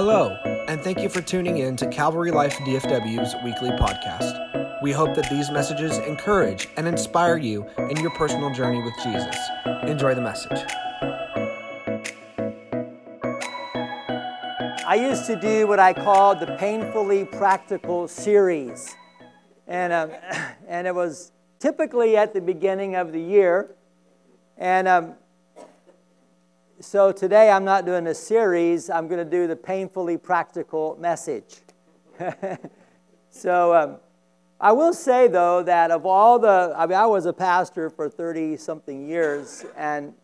Hello, and thank you for tuning in to Calvary Life DFW's weekly podcast. We hope that these messages encourage and inspire you in your personal journey with Jesus. Enjoy the message. I used to do what I called the Painfully Practical series. And, um, and it was typically at the beginning of the year. And um, so today I'm not doing a series, I'm going to do the painfully practical message. so um, I will say, though, that of all the, I mean, I was a pastor for 30 something years, and,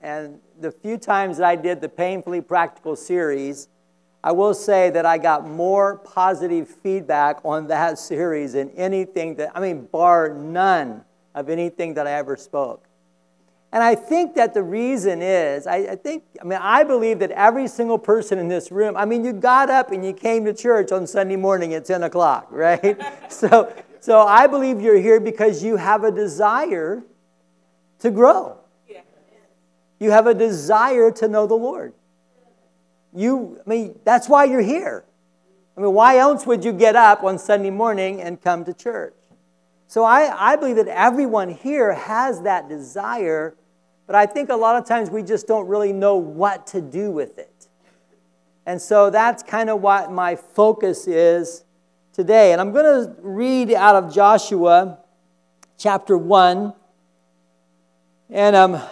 and the few times that I did the painfully practical series, I will say that I got more positive feedback on that series than anything that, I mean, bar none of anything that I ever spoke. And I think that the reason is, I, I, think, I mean, I believe that every single person in this room, I mean, you got up and you came to church on Sunday morning at 10 o'clock, right? so, so I believe you're here because you have a desire to grow. You have a desire to know the Lord. You, I mean, that's why you're here. I mean, why else would you get up on Sunday morning and come to church? So I, I believe that everyone here has that desire but I think a lot of times we just don't really know what to do with it. And so that's kind of what my focus is today. And I'm going to read out of Joshua chapter 1. And um,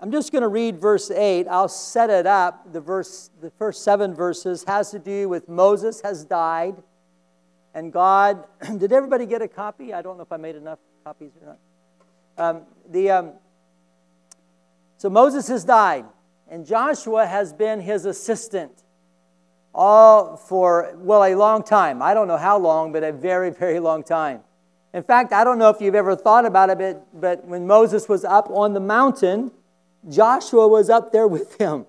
I'm just going to read verse 8. I'll set it up. The, verse, the first seven verses has to do with Moses has died. And God, did everybody get a copy? I don't know if I made enough copies or not. Um, the, um, so Moses has died, and Joshua has been his assistant all for, well, a long time. I don't know how long, but a very, very long time. In fact, I don't know if you've ever thought about it, but, but when Moses was up on the mountain, Joshua was up there with him.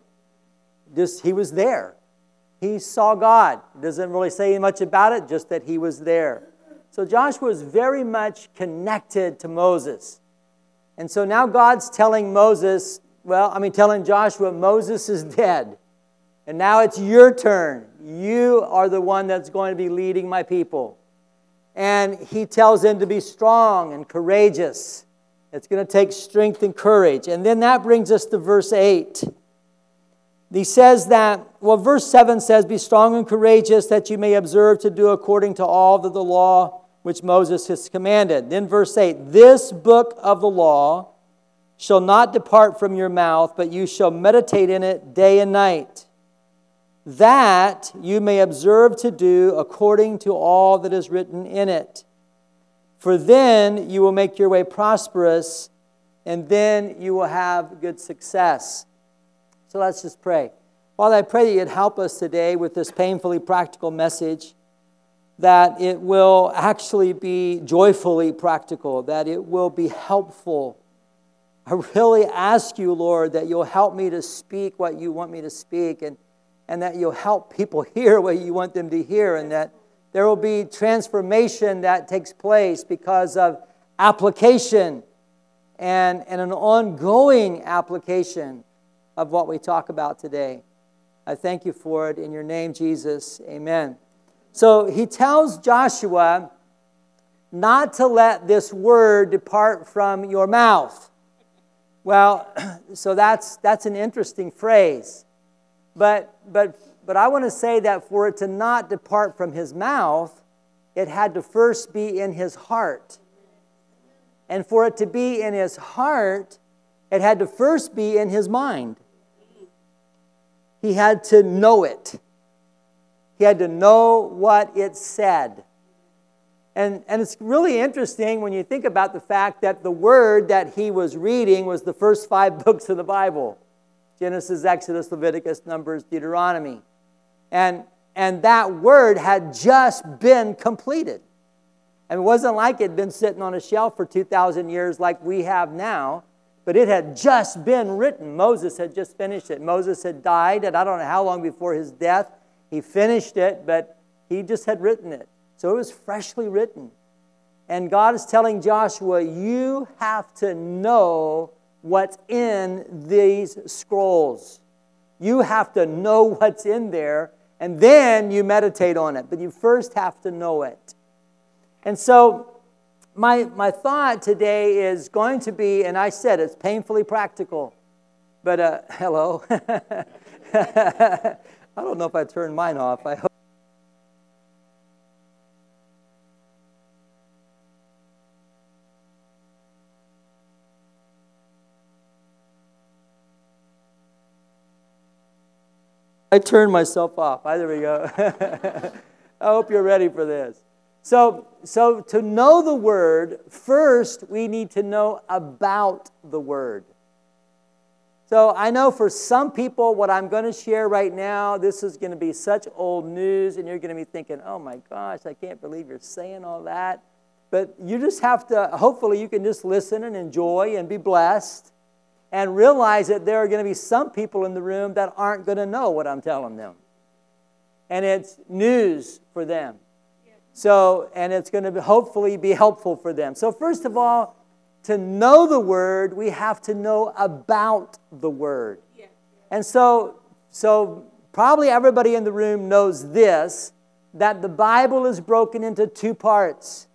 Just he was there. He saw God. Doesn't really say much about it, just that he was there. So Joshua is very much connected to Moses. And so now God's telling Moses, well, I mean, telling Joshua, Moses is dead. And now it's your turn. You are the one that's going to be leading my people. And he tells him to be strong and courageous. It's going to take strength and courage. And then that brings us to verse 8. He says that, well, verse 7 says, Be strong and courageous that you may observe to do according to all that the law which Moses has commanded. Then verse 8 This book of the law shall not depart from your mouth, but you shall meditate in it day and night, that you may observe to do according to all that is written in it. For then you will make your way prosperous, and then you will have good success. So let's just pray. Father, I pray that you'd help us today with this painfully practical message that it will actually be joyfully practical, that it will be helpful. I really ask you, Lord, that you'll help me to speak what you want me to speak and, and that you'll help people hear what you want them to hear and that there will be transformation that takes place because of application and, and an ongoing application of what we talk about today. I thank you for it. In your name, Jesus, amen. So he tells Joshua not to let this word depart from your mouth. Well, so that's, that's an interesting phrase. But, but, but I want to say that for it to not depart from his mouth, it had to first be in his heart. And for it to be in his heart, it had to first be in his mind. He had to know it. He had to know what it said. And, and it's really interesting when you think about the fact that the word that he was reading was the first five books of the Bible Genesis, Exodus, Leviticus, Numbers, Deuteronomy. And, and that word had just been completed. And it wasn't like it had been sitting on a shelf for 2,000 years like we have now, but it had just been written. Moses had just finished it. Moses had died, and I don't know how long before his death. He finished it, but he just had written it. So it was freshly written. And God is telling Joshua, you have to know what's in these scrolls. You have to know what's in there, And then you meditate on it, but you first have to know it. And so, my, my thought today is going to be, and I said it's painfully practical, but uh, hello. I don't know if I turned mine off. I hope. I turned myself off. Ah, there we go. I hope you're ready for this. So, so to know the word, first we need to know about the word. So I know for some people, what I'm going to share right now, this is going to be such old news, and you're going to be thinking, oh my gosh, I can't believe you're saying all that. But you just have to, hopefully, you can just listen and enjoy and be blessed and realize that there are going to be some people in the room that aren't going to know what I'm telling them. And it's news for them. So, and it's going to hopefully be helpful for them. So, first of all, to know the word, we have to know about the word. And so, so probably everybody in the room knows this that the Bible is broken into two parts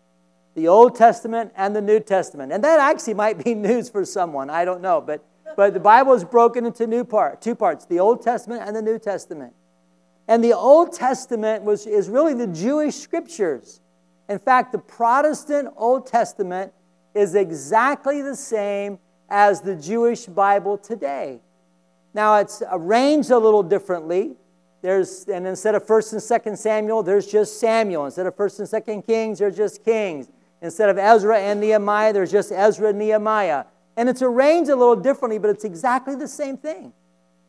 the Old Testament and the New Testament. And that actually might be news for someone. I don't know. But, but the Bible is broken into new part, two parts the Old Testament and the New Testament. And the Old Testament was, is really the Jewish scriptures. In fact, the Protestant Old Testament is exactly the same as the Jewish Bible today. Now, it's arranged a little differently. There's, and instead of 1st and 2nd Samuel, there's just Samuel. Instead of 1st and 2nd Kings, there's just Kings. Instead of Ezra and Nehemiah, there's just Ezra and Nehemiah. And it's arranged a little differently, but it's exactly the same thing.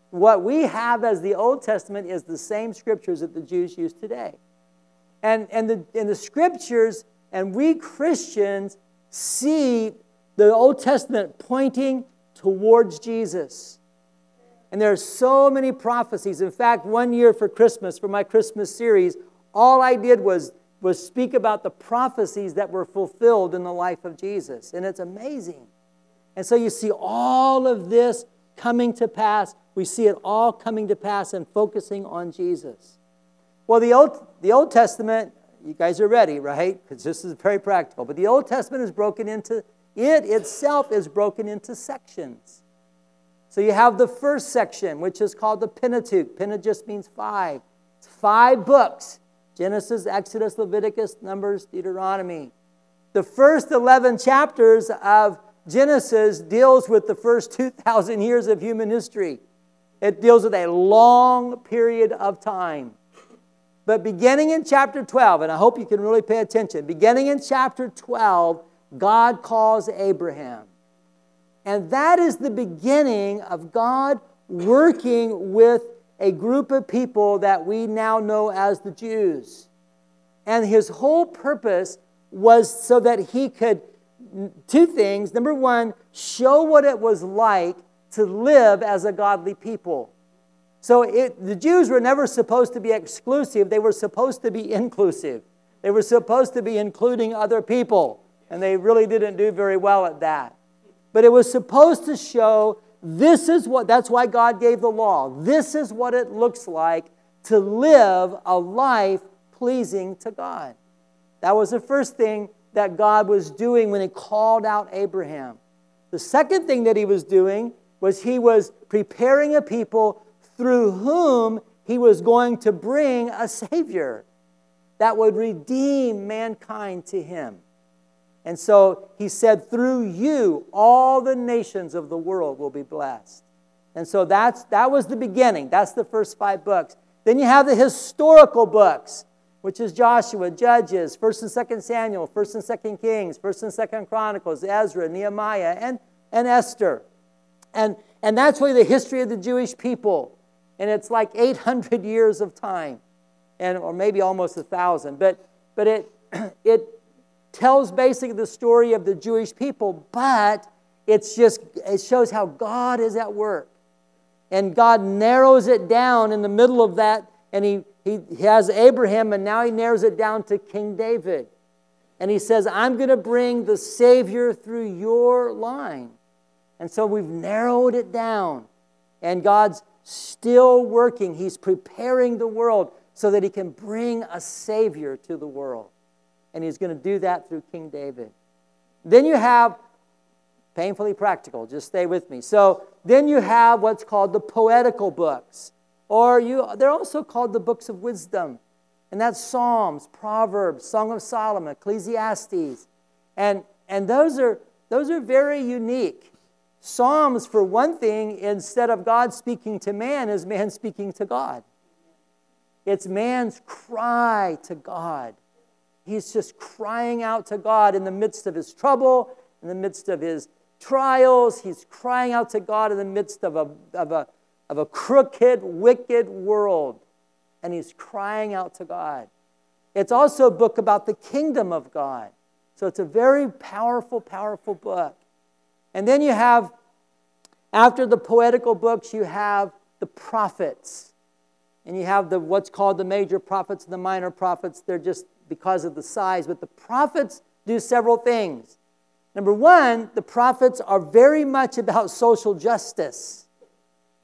What we have as the Old Testament is the same scriptures that the Jews use today. And, and, the, and the scriptures, and we Christians see the Old Testament pointing towards Jesus. And there are so many prophecies. In fact, one year for Christmas, for my Christmas series, all I did was was speak about the prophecies that were fulfilled in the life of Jesus. And it's amazing. And so you see all of this coming to pass. We see it all coming to pass and focusing on Jesus. Well, the Old, the Old Testament, you guys are ready, right? Because this is very practical. But the Old Testament is broken into, it itself is broken into sections. So you have the first section, which is called the Pentateuch. Pentateuch just means five. It's five books Genesis, Exodus, Leviticus, Numbers, Deuteronomy. The first 11 chapters of Genesis deals with the first 2,000 years of human history. It deals with a long period of time. But beginning in chapter 12, and I hope you can really pay attention, beginning in chapter 12, God calls Abraham. And that is the beginning of God working with a group of people that we now know as the Jews. And his whole purpose was so that he could, two things. Number one, show what it was like to live as a godly people. So it, the Jews were never supposed to be exclusive, they were supposed to be inclusive. They were supposed to be including other people, and they really didn't do very well at that. But it was supposed to show this is what, that's why God gave the law. This is what it looks like to live a life pleasing to God. That was the first thing that God was doing when He called out Abraham. The second thing that He was doing was He was preparing a people through whom He was going to bring a Savior that would redeem mankind to Him. And so he said, through you, all the nations of the world will be blessed. And so that's, that was the beginning. That's the first five books. Then you have the historical books, which is Joshua, Judges, 1st and 2nd Samuel, 1st and 2nd Kings, 1st and 2nd Chronicles, Ezra, Nehemiah, and, and Esther. And, and that's really the history of the Jewish people. And it's like 800 years of time, and, or maybe almost a thousand. But, but it, it, tells basically the story of the Jewish people, but it's just, it shows how God is at work. And God narrows it down in the middle of that, and he, he, he has Abraham, and now he narrows it down to King David. And he says, I'm going to bring the Savior through your line. And so we've narrowed it down. And God's still working. He's preparing the world so that he can bring a Savior to the world. And he's going to do that through King David. Then you have painfully practical, just stay with me. So then you have what's called the poetical books, or you, they're also called the books of wisdom. And that's Psalms, Proverbs, Song of Solomon, Ecclesiastes. And, and those, are, those are very unique. Psalms, for one thing, instead of God speaking to man, is man speaking to God. It's man's cry to God. He's just crying out to God in the midst of his trouble, in the midst of his trials. He's crying out to God in the midst of a, of a, of a crooked, wicked world. And he's crying out to God. It's also a book about the kingdom of God. So it's a very powerful, powerful book. And then you have, after the poetical books, you have the prophets. And you have the what's called the major prophets and the minor prophets. They're just because of the size. But the prophets do several things. Number one, the prophets are very much about social justice.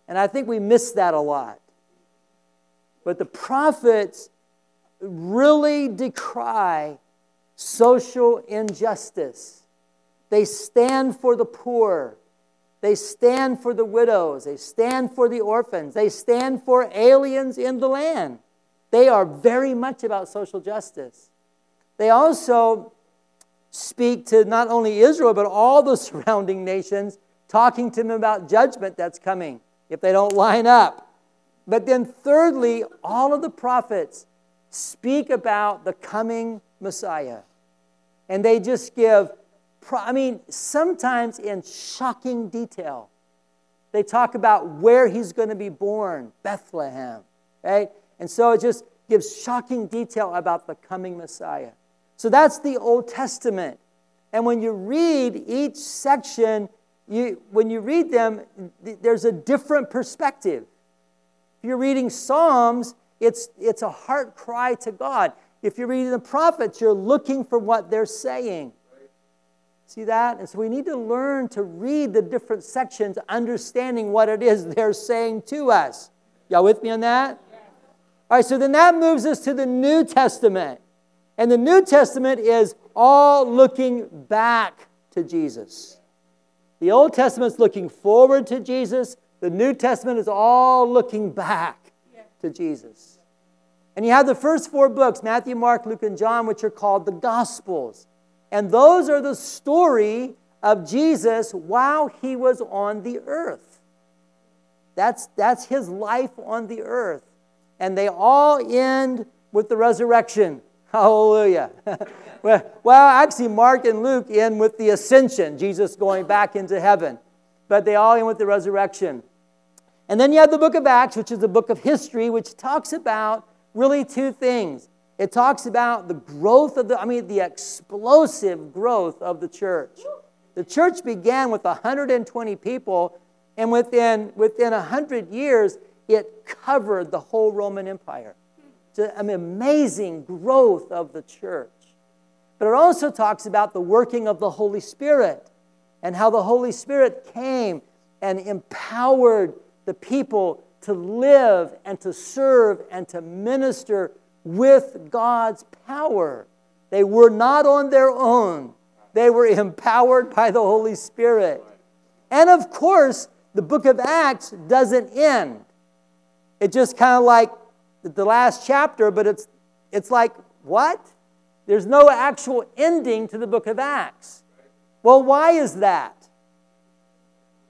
And I think we miss that a lot. But the prophets really decry social injustice. They stand for the poor. They stand for the widows. They stand for the orphans. They stand for aliens in the land. They are very much about social justice. They also speak to not only Israel, but all the surrounding nations, talking to them about judgment that's coming if they don't line up. But then, thirdly, all of the prophets speak about the coming Messiah. And they just give, I mean, sometimes in shocking detail. They talk about where he's going to be born, Bethlehem, right? And so it just gives shocking detail about the coming Messiah. So that's the Old Testament. And when you read each section, you, when you read them, there's a different perspective. If you're reading Psalms, it's, it's a heart cry to God. If you're reading the prophets, you're looking for what they're saying. See that? And so we need to learn to read the different sections, understanding what it is they're saying to us. Y'all with me on that? All right, so then that moves us to the New Testament. And the New Testament is all looking back to Jesus. The Old Testament is looking forward to Jesus. The New Testament is all looking back to Jesus. And you have the first four books Matthew, Mark, Luke, and John, which are called the Gospels. And those are the story of Jesus while he was on the earth. That's, that's his life on the earth. And they all end with the resurrection. Hallelujah. well, actually, Mark and Luke end with the ascension, Jesus going back into heaven. But they all end with the resurrection. And then you have the book of Acts, which is a book of history, which talks about really two things. It talks about the growth of the, I mean, the explosive growth of the church. The church began with 120 people, and within, within 100 years, it covered the whole Roman Empire It's an amazing growth of the church. But it also talks about the working of the Holy Spirit and how the Holy Spirit came and empowered the people to live and to serve and to minister with God's power. They were not on their own, they were empowered by the Holy Spirit. And of course, the book of Acts doesn't end. It just kind of like the last chapter, but it's, it's like, what? There's no actual ending to the book of Acts. Well, why is that?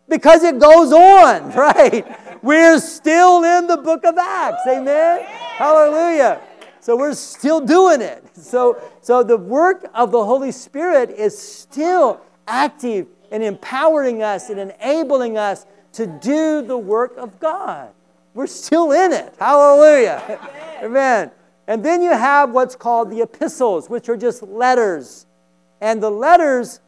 Because it goes on, right? We're still in the book of Acts. Amen? Hallelujah. So we're still doing it. So, so the work of the Holy Spirit is still active and empowering us and enabling us to do the work of God. We're still in it. Hallelujah. Amen. And then you have what's called the epistles, which are just letters. And the letters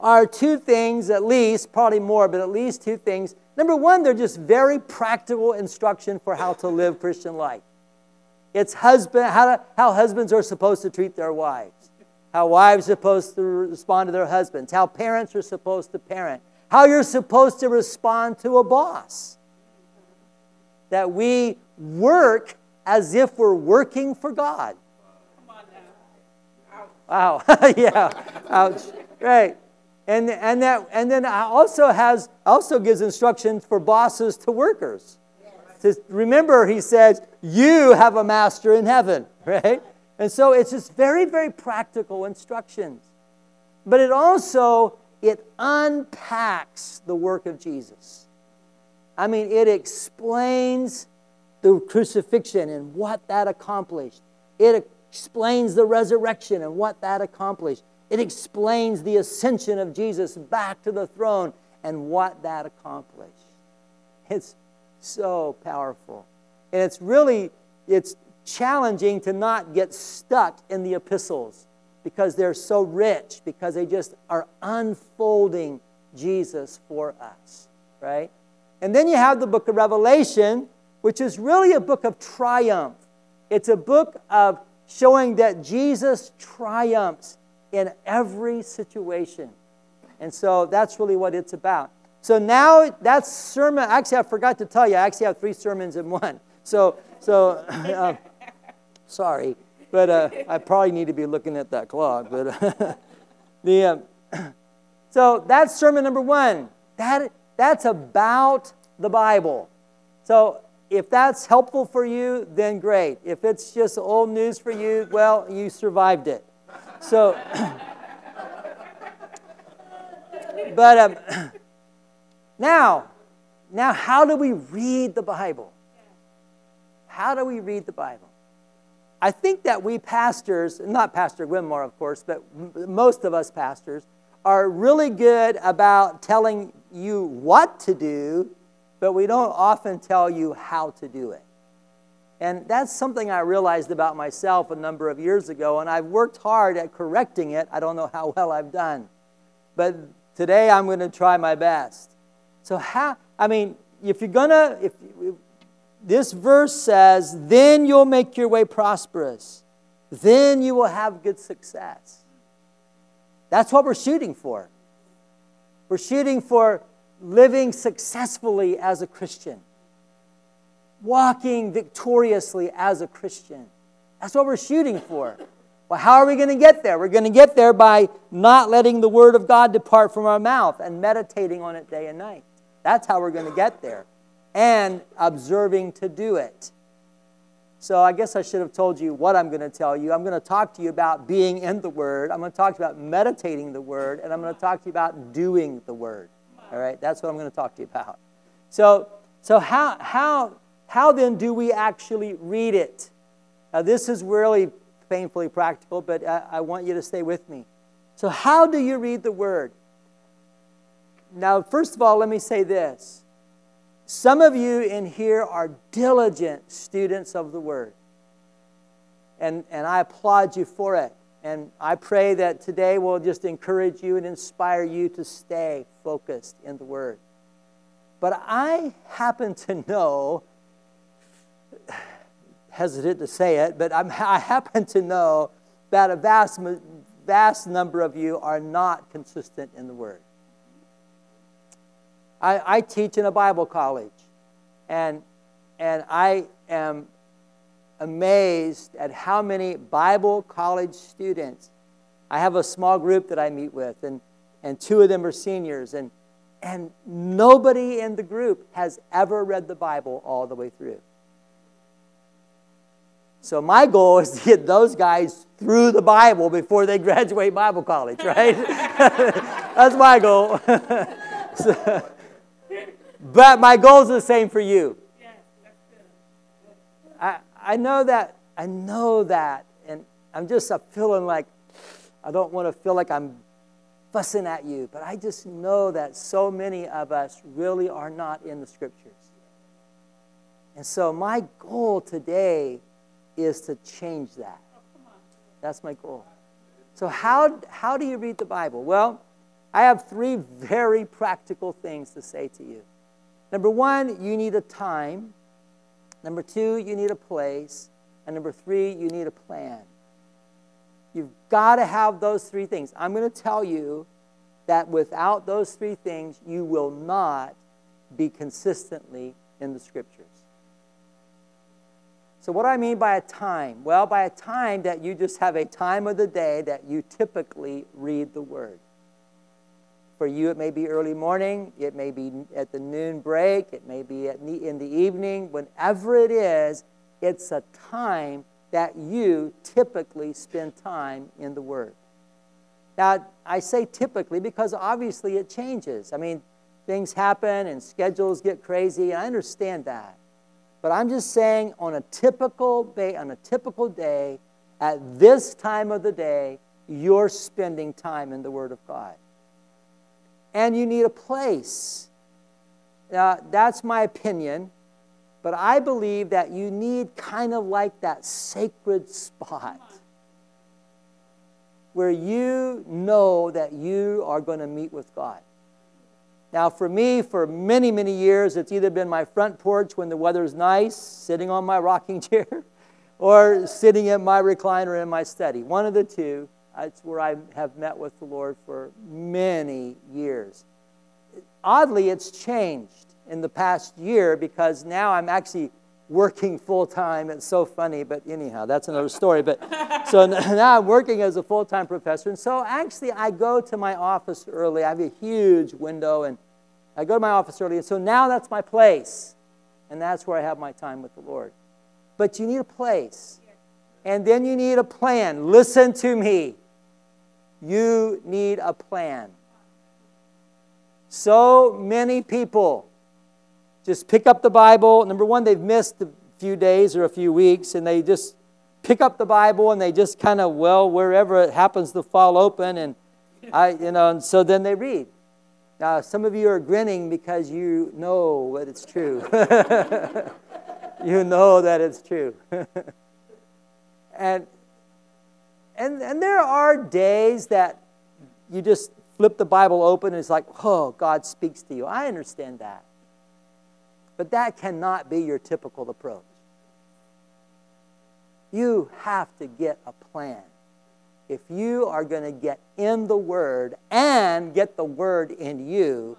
are two things, at least, probably more, but at least two things. Number one, they're just very practical instruction for how to live Christian life. It's husband, how, to, how husbands are supposed to treat their wives, how wives are supposed to respond to their husbands, how parents are supposed to parent, how you're supposed to respond to a boss that we work as if we're working for God. Wow. yeah. Ouch. Right. And, and, that, and then I also has also gives instructions for bosses to workers. To, remember, he says, you have a master in heaven, right? And so it's just very, very practical instructions. But it also it unpacks the work of Jesus. I mean, it explains the crucifixion and what that accomplished. It explains the resurrection and what that accomplished. It explains the ascension of Jesus back to the throne and what that accomplished. It's so powerful. And it's really it's challenging to not get stuck in the epistles because they're so rich because they just are unfolding Jesus for us, right? And then you have the book of Revelation, which is really a book of triumph. It's a book of showing that Jesus triumphs in every situation. And so that's really what it's about. So now that's sermon. Actually, I forgot to tell you, I actually have three sermons in one. So, so uh, sorry, but uh, I probably need to be looking at that clock. But the uh, so that's sermon number one. That that's about the Bible. So if that's helpful for you, then great. If it's just old news for you, well, you survived it. So, but um, now, now, how do we read the Bible? How do we read the Bible? I think that we pastors, not Pastor Winmore, of course, but most of us pastors, are really good about telling you what to do but we don't often tell you how to do it. And that's something I realized about myself a number of years ago, and I've worked hard at correcting it. I don't know how well I've done. But today I'm going to try my best. So, how, I mean, if you're going to, if, if this verse says, then you'll make your way prosperous, then you will have good success. That's what we're shooting for. We're shooting for living successfully as a Christian, walking victoriously as a Christian. That's what we're shooting for. Well, how are we going to get there? We're going to get there by not letting the Word of God depart from our mouth and meditating on it day and night. That's how we're going to get there. And observing to do it. So I guess I should have told you what I'm going to tell you. I'm going to talk to you about being in the Word. I'm going to talk to you about meditating the Word. And I'm going to talk to you about doing the Word. All right, that's what I'm going to talk to you about. So, so how, how, how then do we actually read it? Now, this is really painfully practical, but I, I want you to stay with me. So, how do you read the Word? Now, first of all, let me say this. Some of you in here are diligent students of the Word. And, and I applaud you for it. And I pray that today will just encourage you and inspire you to stay focused in the Word. But I happen to know, hesitant to say it, but I'm, I happen to know that a vast, vast number of you are not consistent in the Word. I, I teach in a Bible college, and, and I am amazed at how many Bible college students. I have a small group that I meet with, and, and two of them are seniors, and, and nobody in the group has ever read the Bible all the way through. So, my goal is to get those guys through the Bible before they graduate Bible college, right? That's my goal. so, but my goal is the same for you. I, I know that. I know that. And I'm just a feeling like I don't want to feel like I'm fussing at you, but I just know that so many of us really are not in the scriptures. And so my goal today is to change that. That's my goal. So, how, how do you read the Bible? Well, I have three very practical things to say to you. Number one, you need a time Number two, you need a place. And number three, you need a plan. You've got to have those three things. I'm going to tell you that without those three things, you will not be consistently in the scriptures. So, what do I mean by a time? Well, by a time that you just have a time of the day that you typically read the Word. For you, it may be early morning, it may be at the noon break, it may be at, in the evening. Whenever it is, it's a time that you typically spend time in the Word. Now, I say typically because obviously it changes. I mean, things happen and schedules get crazy. I understand that. But I'm just saying on a typical day, on a typical day, at this time of the day, you're spending time in the Word of God. And you need a place. Now, that's my opinion, but I believe that you need kind of like that sacred spot where you know that you are going to meet with God. Now, for me, for many, many years, it's either been my front porch when the weather's nice, sitting on my rocking chair, or sitting in my recliner in my study. One of the two. That's where I have met with the Lord for many years. Oddly, it's changed in the past year because now I'm actually working full time. It's so funny, but anyhow, that's another story. But so now I'm working as a full time professor. And so actually, I go to my office early. I have a huge window, and I go to my office early. And so now that's my place. And that's where I have my time with the Lord. But you need a place. And then you need a plan. Listen to me. You need a plan. So many people just pick up the Bible. Number one, they've missed a few days or a few weeks, and they just pick up the Bible and they just kind of, well, wherever it happens to fall open, and I, you know, and so then they read. Now, some of you are grinning because you know that it's true. you know that it's true. and, and, and there are days that you just flip the Bible open and it's like, oh, God speaks to you. I understand that. But that cannot be your typical approach. You have to get a plan. If you are going to get in the Word and get the Word in you,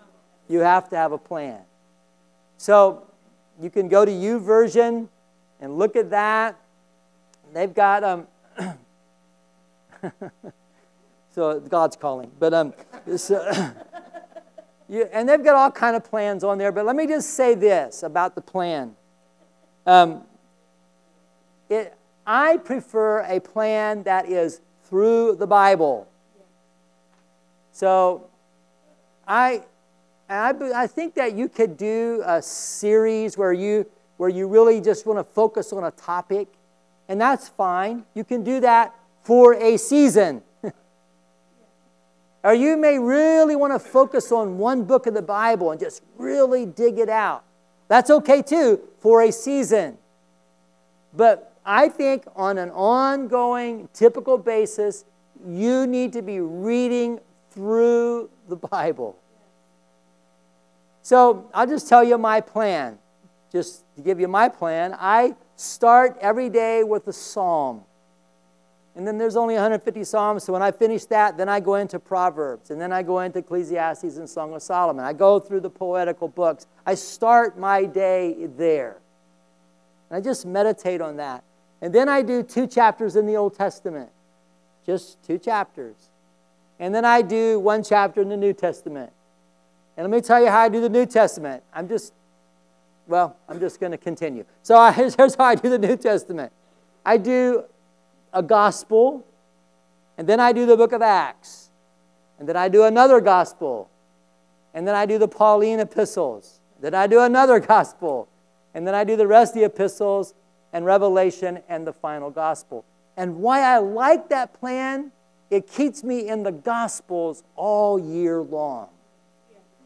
you have to have a plan. So you can go to U YouVersion and look at that. They've got um, so God's calling, but um, so, you, and they've got all kind of plans on there. But let me just say this about the plan. Um, it, I prefer a plan that is through the Bible. So I, I, I think that you could do a series where you, where you really just want to focus on a topic, and that's fine. You can do that for a season. or you may really want to focus on one book of the Bible and just really dig it out. That's okay too for a season. But I think on an ongoing, typical basis, you need to be reading through the Bible. So I'll just tell you my plan. Just to give you my plan, I start every day with a psalm. And then there's only 150 psalms, so when I finish that, then I go into Proverbs, and then I go into Ecclesiastes and Song of Solomon. I go through the poetical books. I start my day there. And I just meditate on that. And then I do two chapters in the Old Testament, just two chapters. And then I do one chapter in the New Testament. And let me tell you how I do the New Testament. I'm just, well, I'm just going to continue. So I, here's how I do the New Testament I do a gospel, and then I do the book of Acts, and then I do another gospel, and then I do the Pauline epistles, then I do another gospel, and then I do the rest of the epistles, and Revelation and the final gospel. And why I like that plan, it keeps me in the gospels all year long.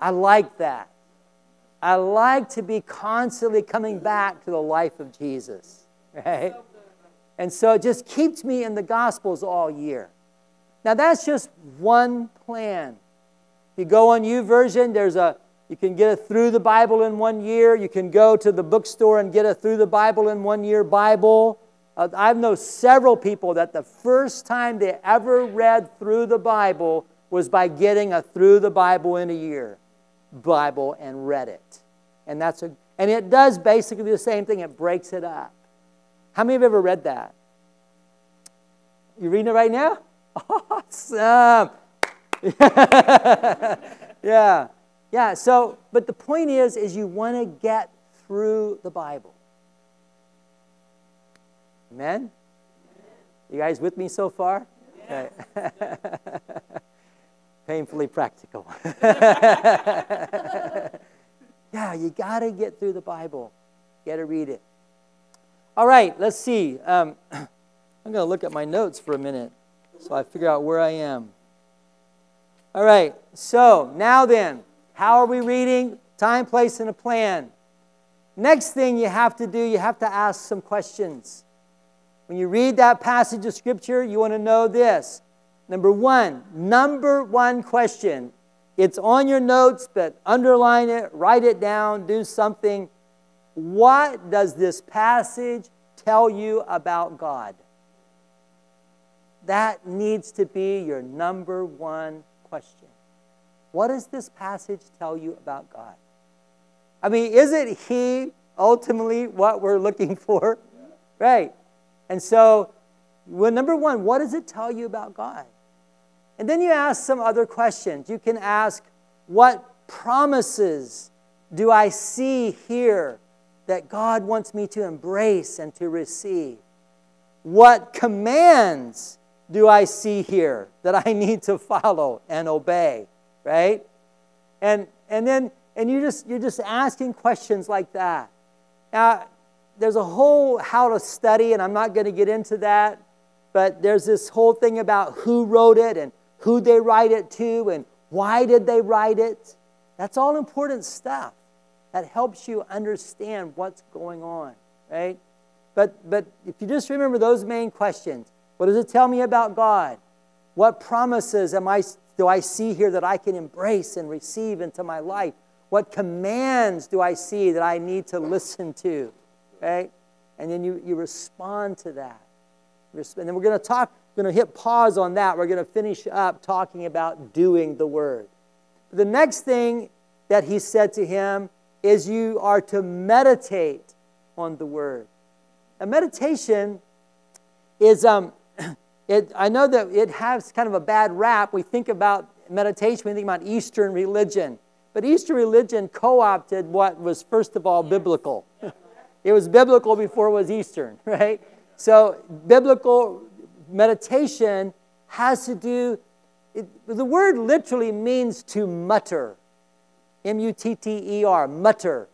I like that. I like to be constantly coming back to the life of Jesus, right? And so it just keeps me in the gospels all year. Now that's just one plan. You go on U YouVersion, there's a you can get it through the Bible in one year. You can go to the bookstore and get a through the Bible in one year Bible. Uh, I know several people that the first time they ever read through the Bible was by getting a through the Bible in a year Bible and read it. And that's a and it does basically the same thing. It breaks it up. How many have ever read that? You reading it right now? Awesome. yeah. Yeah. So, but the point is, is you want to get through the Bible. Amen? You guys with me so far? Okay. Painfully practical. yeah, you got to get through the Bible. Got to read it. All right, let's see. Um, I'm going to look at my notes for a minute so I figure out where I am. All right, so now then, how are we reading? Time, place, and a plan. Next thing you have to do, you have to ask some questions. When you read that passage of Scripture, you want to know this. Number one, number one question. It's on your notes, but underline it, write it down, do something. What does this passage tell you about God? That needs to be your number one question. What does this passage tell you about God? I mean, is it He ultimately what we're looking for? Right. And so, well, number one, what does it tell you about God? And then you ask some other questions. You can ask, what promises do I see here that God wants me to embrace and to receive? What commands do I see here that I need to follow and obey? Right? And and then and you just you're just asking questions like that. Now, there's a whole how to study, and I'm not going to get into that, but there's this whole thing about who wrote it and who they write it to and why did they write it. That's all important stuff that helps you understand what's going on, right? But, but if you just remember those main questions what does it tell me about God? What promises am I, do I see here that I can embrace and receive into my life? What commands do I see that I need to listen to? right? And then you, you respond to that. And then we're going to talk, we're going to hit pause on that. We're going to finish up talking about doing the word. The next thing that he said to him is you are to meditate on the word. A meditation is, um, it, I know that it has kind of a bad rap. We think about meditation, we think about Eastern religion. But Eastern religion co opted what was, first of all, biblical. It was biblical before it was Eastern, right? So, biblical meditation has to do, it, the word literally means to mutter. M U T T E R, mutter.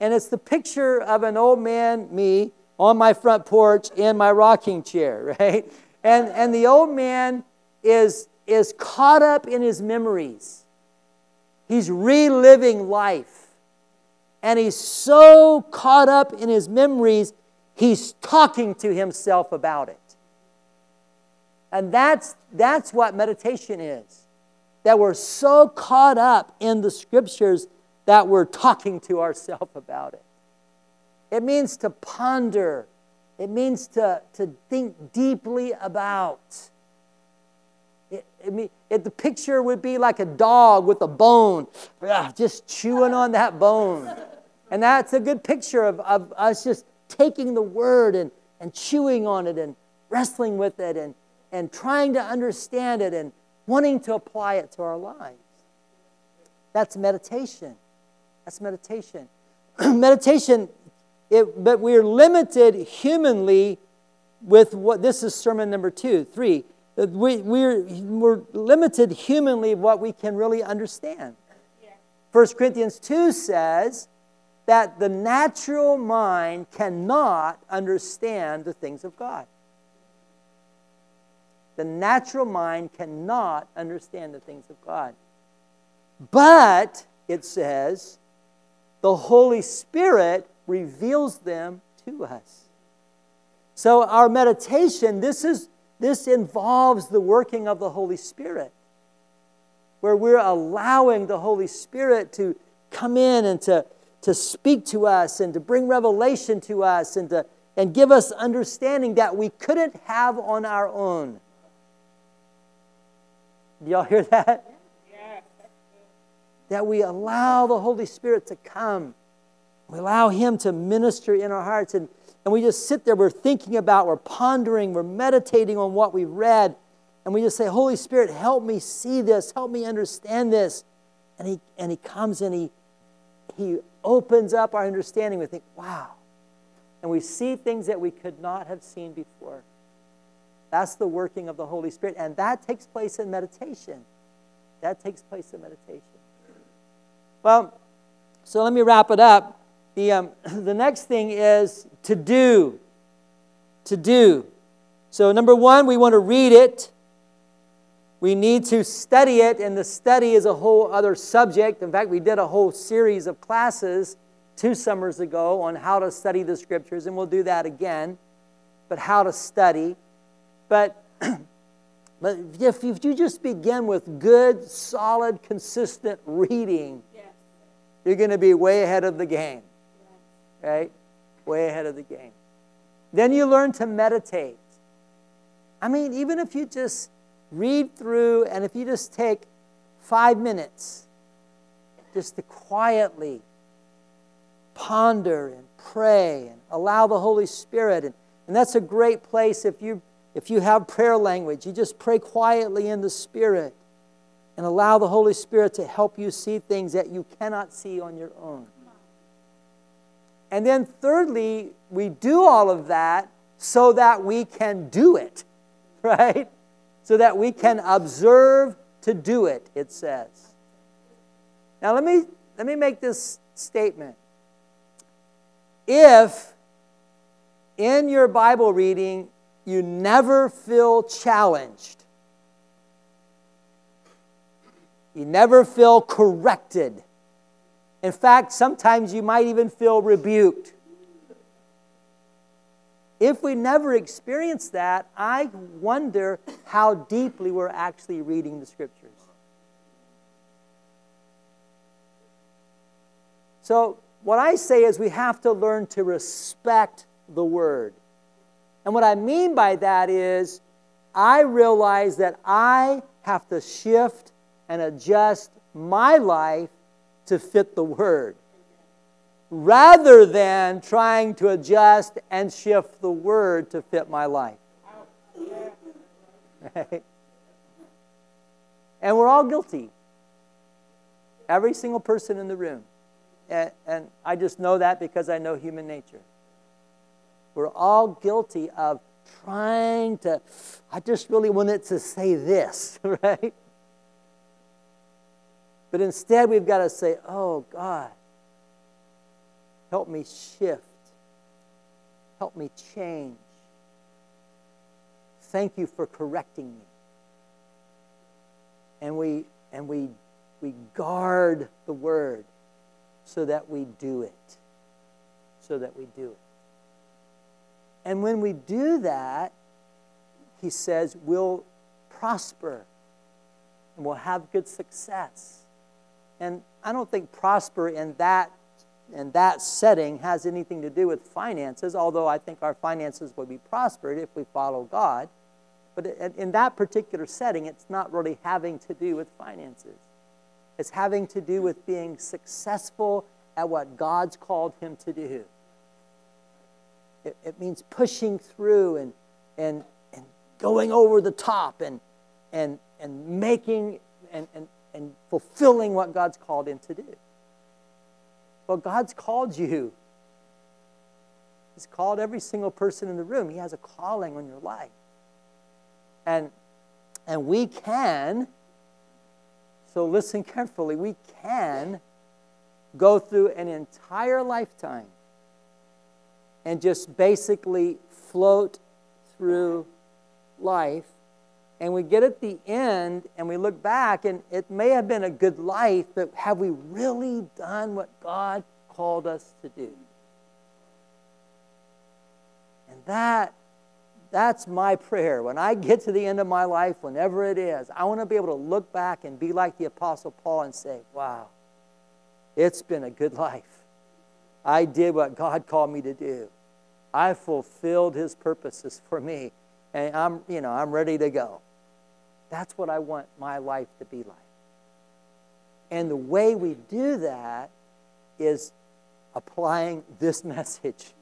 And it's the picture of an old man, me, on my front porch in my rocking chair, right? And, and the old man is, is caught up in his memories. He's reliving life and he's so caught up in his memories, he's talking to himself about it. And that's, that's what meditation is. That we're so caught up in the scriptures that we're talking to ourselves about it. It means to ponder, it means to, to think deeply about. It, it, it, the picture would be like a dog with a bone, ah, just chewing on that bone. And that's a good picture of, of us just taking the word and, and chewing on it and wrestling with it and, and trying to understand it and wanting to apply it to our lives. That's meditation. That's meditation. meditation, it, but we're limited humanly with what this is sermon number two, three we, we're, we're limited humanly what we can really understand. Yeah. 1 Corinthians 2 says that the natural mind cannot understand the things of God. The natural mind cannot understand the things of God. But, it says, the Holy Spirit reveals them to us. So, our meditation, this is this involves the working of the Holy Spirit, where we're allowing the Holy Spirit to come in and to, to speak to us and to bring revelation to us and to and give us understanding that we couldn't have on our own. Do y'all hear that? Yeah. That we allow the Holy Spirit to come. We allow Him to minister in our hearts. And and we just sit there, we're thinking about, we're pondering, we're meditating on what we've read, and we just say, Holy Spirit, help me see this, help me understand this. And he, and he comes and he, he opens up our understanding. We think, wow. And we see things that we could not have seen before. That's the working of the Holy Spirit. And that takes place in meditation. That takes place in meditation. Well, so let me wrap it up. The, um, the next thing is to do. To do. So, number one, we want to read it. We need to study it, and the study is a whole other subject. In fact, we did a whole series of classes two summers ago on how to study the scriptures, and we'll do that again. But how to study. But, but if, if you just begin with good, solid, consistent reading, yes. you're going to be way ahead of the game. Yes. Right? Way ahead of the game. Then you learn to meditate. I mean, even if you just read through and if you just take five minutes just to quietly ponder and pray and allow the Holy Spirit, and, and that's a great place if you if you have prayer language, you just pray quietly in the Spirit and allow the Holy Spirit to help you see things that you cannot see on your own. And then, thirdly, we do all of that so that we can do it, right? So that we can observe to do it, it says. Now, let me, let me make this statement. If in your Bible reading you never feel challenged. You never feel corrected. In fact, sometimes you might even feel rebuked. If we never experience that, I wonder how deeply we're actually reading the scriptures. So, what I say is we have to learn to respect the word. And what I mean by that is, I realize that I have to shift and adjust my life to fit the Word rather than trying to adjust and shift the Word to fit my life. Right? And we're all guilty. Every single person in the room. And, and I just know that because I know human nature. We're all guilty of trying to, I just really wanted to say this, right? But instead, we've got to say, oh, God, help me shift, help me change. Thank you for correcting me. And we, and we, we guard the word so that we do it. So that we do it. And when we do that, he says, we'll prosper and we'll have good success. And I don't think prosper in that in that setting has anything to do with finances, although I think our finances will be prospered if we follow God. But in that particular setting, it's not really having to do with finances. It's having to do with being successful at what God's called him to do. It, it means pushing through and, and, and going over the top and, and, and making and, and, and fulfilling what God's called him to do. Well, God's called you. He's called every single person in the room. He has a calling on your life. And, and we can, so listen carefully, we can go through an entire lifetime and just basically float through life. And we get at the end and we look back, and it may have been a good life, but have we really done what God called us to do? And that that's my prayer. When I get to the end of my life, whenever it is, I want to be able to look back and be like the Apostle Paul and say, wow, it's been a good life. I did what God called me to do. I fulfilled his purposes for me. And I'm, you know, I'm ready to go. That's what I want my life to be like. And the way we do that is applying this message.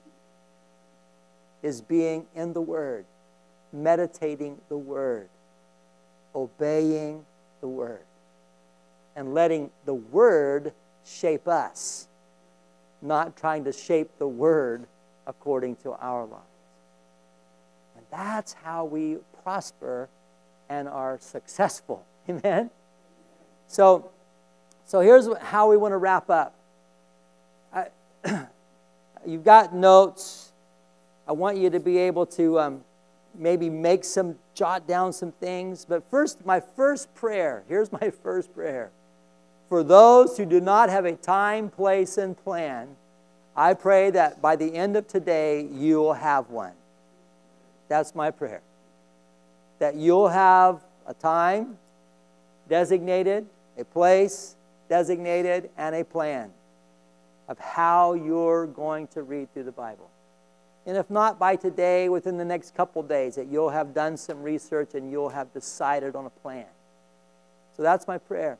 is being in the Word, meditating the Word, obeying the Word, and letting the Word shape us, not trying to shape the Word according to our lives. And that's how we prosper and are successful. Amen? So, so here's how we want to wrap up. I, you've got notes. I want you to be able to um, maybe make some, jot down some things. But first, my first prayer here's my first prayer. For those who do not have a time, place, and plan, I pray that by the end of today, you'll have one. That's my prayer. That you'll have a time designated, a place designated, and a plan of how you're going to read through the Bible. And if not by today, within the next couple days, that you'll have done some research and you'll have decided on a plan. So that's my prayer.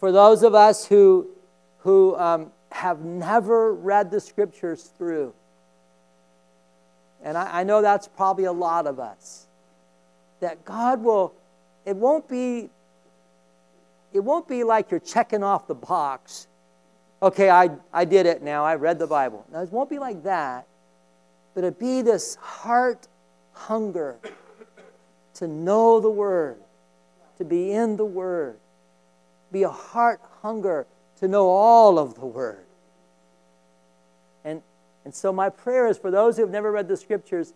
For those of us who, who um, have never read the scriptures through, and I, I know that's probably a lot of us, that God will, it won't be, it won't be like you're checking off the box. Okay, I, I did it now. I read the Bible. Now, it won't be like that, but it be this heart hunger to know the Word, to be in the Word, be a heart hunger to know all of the Word. And, so, my prayer is for those who have never read the Scriptures,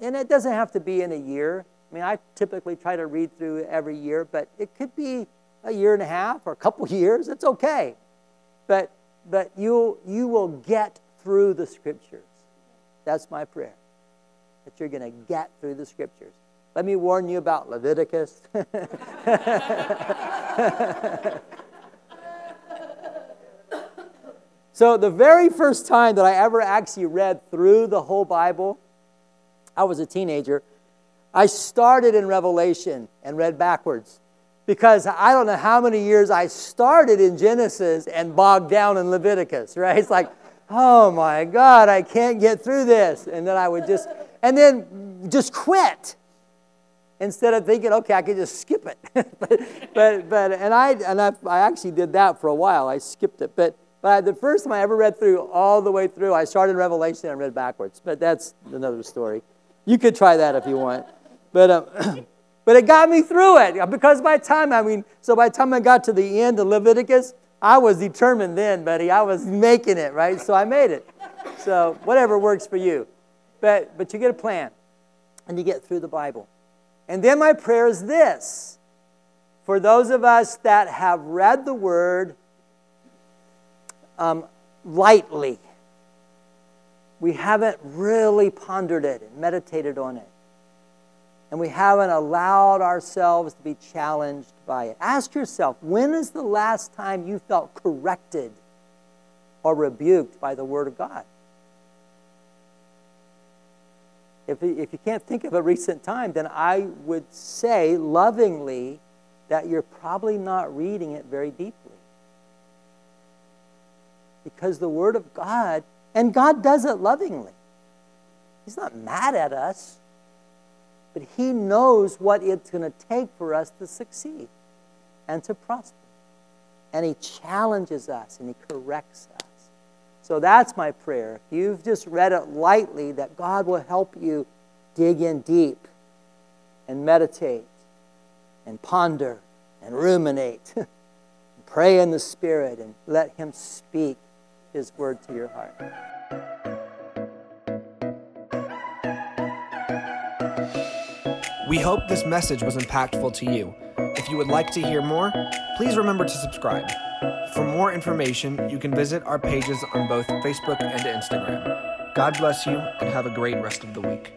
and it doesn't have to be in a year. I mean, I typically try to read through every year, but it could be a year and a half or a couple years. It's okay. But, but you, you will get through the Scriptures. That's my prayer, that you're going to get through the Scriptures. Let me warn you about Leviticus. so, the very first time that I ever actually read through the whole Bible, I was a teenager. I started in Revelation and read backwards because I don't know how many years I started in Genesis and bogged down in Leviticus, right? It's like, oh my God, I can't get through this. And then I would just, and then just quit instead of thinking, okay, I can just skip it. but, but, but, and I, and I, I actually did that for a while. I skipped it. But, but the first time I ever read through all the way through, I started Revelation and read backwards. But that's another story. You could try that if you want. But, um, but it got me through it because by time, I mean, so by time I got to the end of Leviticus, I was determined then, buddy. I was making it, right? So I made it. So whatever works for you. But, but you get a plan and you get through the Bible. And then my prayer is this for those of us that have read the Word um, lightly, we haven't really pondered it and meditated on it. And we haven't allowed ourselves to be challenged by it. Ask yourself when is the last time you felt corrected or rebuked by the Word of God? If, if you can't think of a recent time, then I would say lovingly that you're probably not reading it very deeply. Because the Word of God, and God does it lovingly, He's not mad at us, but He knows what it's going to take for us to succeed and to prosper. And He challenges us and He corrects us. So that's my prayer. If you've just read it lightly, that God will help you dig in deep and meditate and ponder and ruminate. and pray in the Spirit and let Him speak His word to your heart. We hope this message was impactful to you. If you would like to hear more, please remember to subscribe. For more information, you can visit our pages on both Facebook and Instagram. God bless you and have a great rest of the week.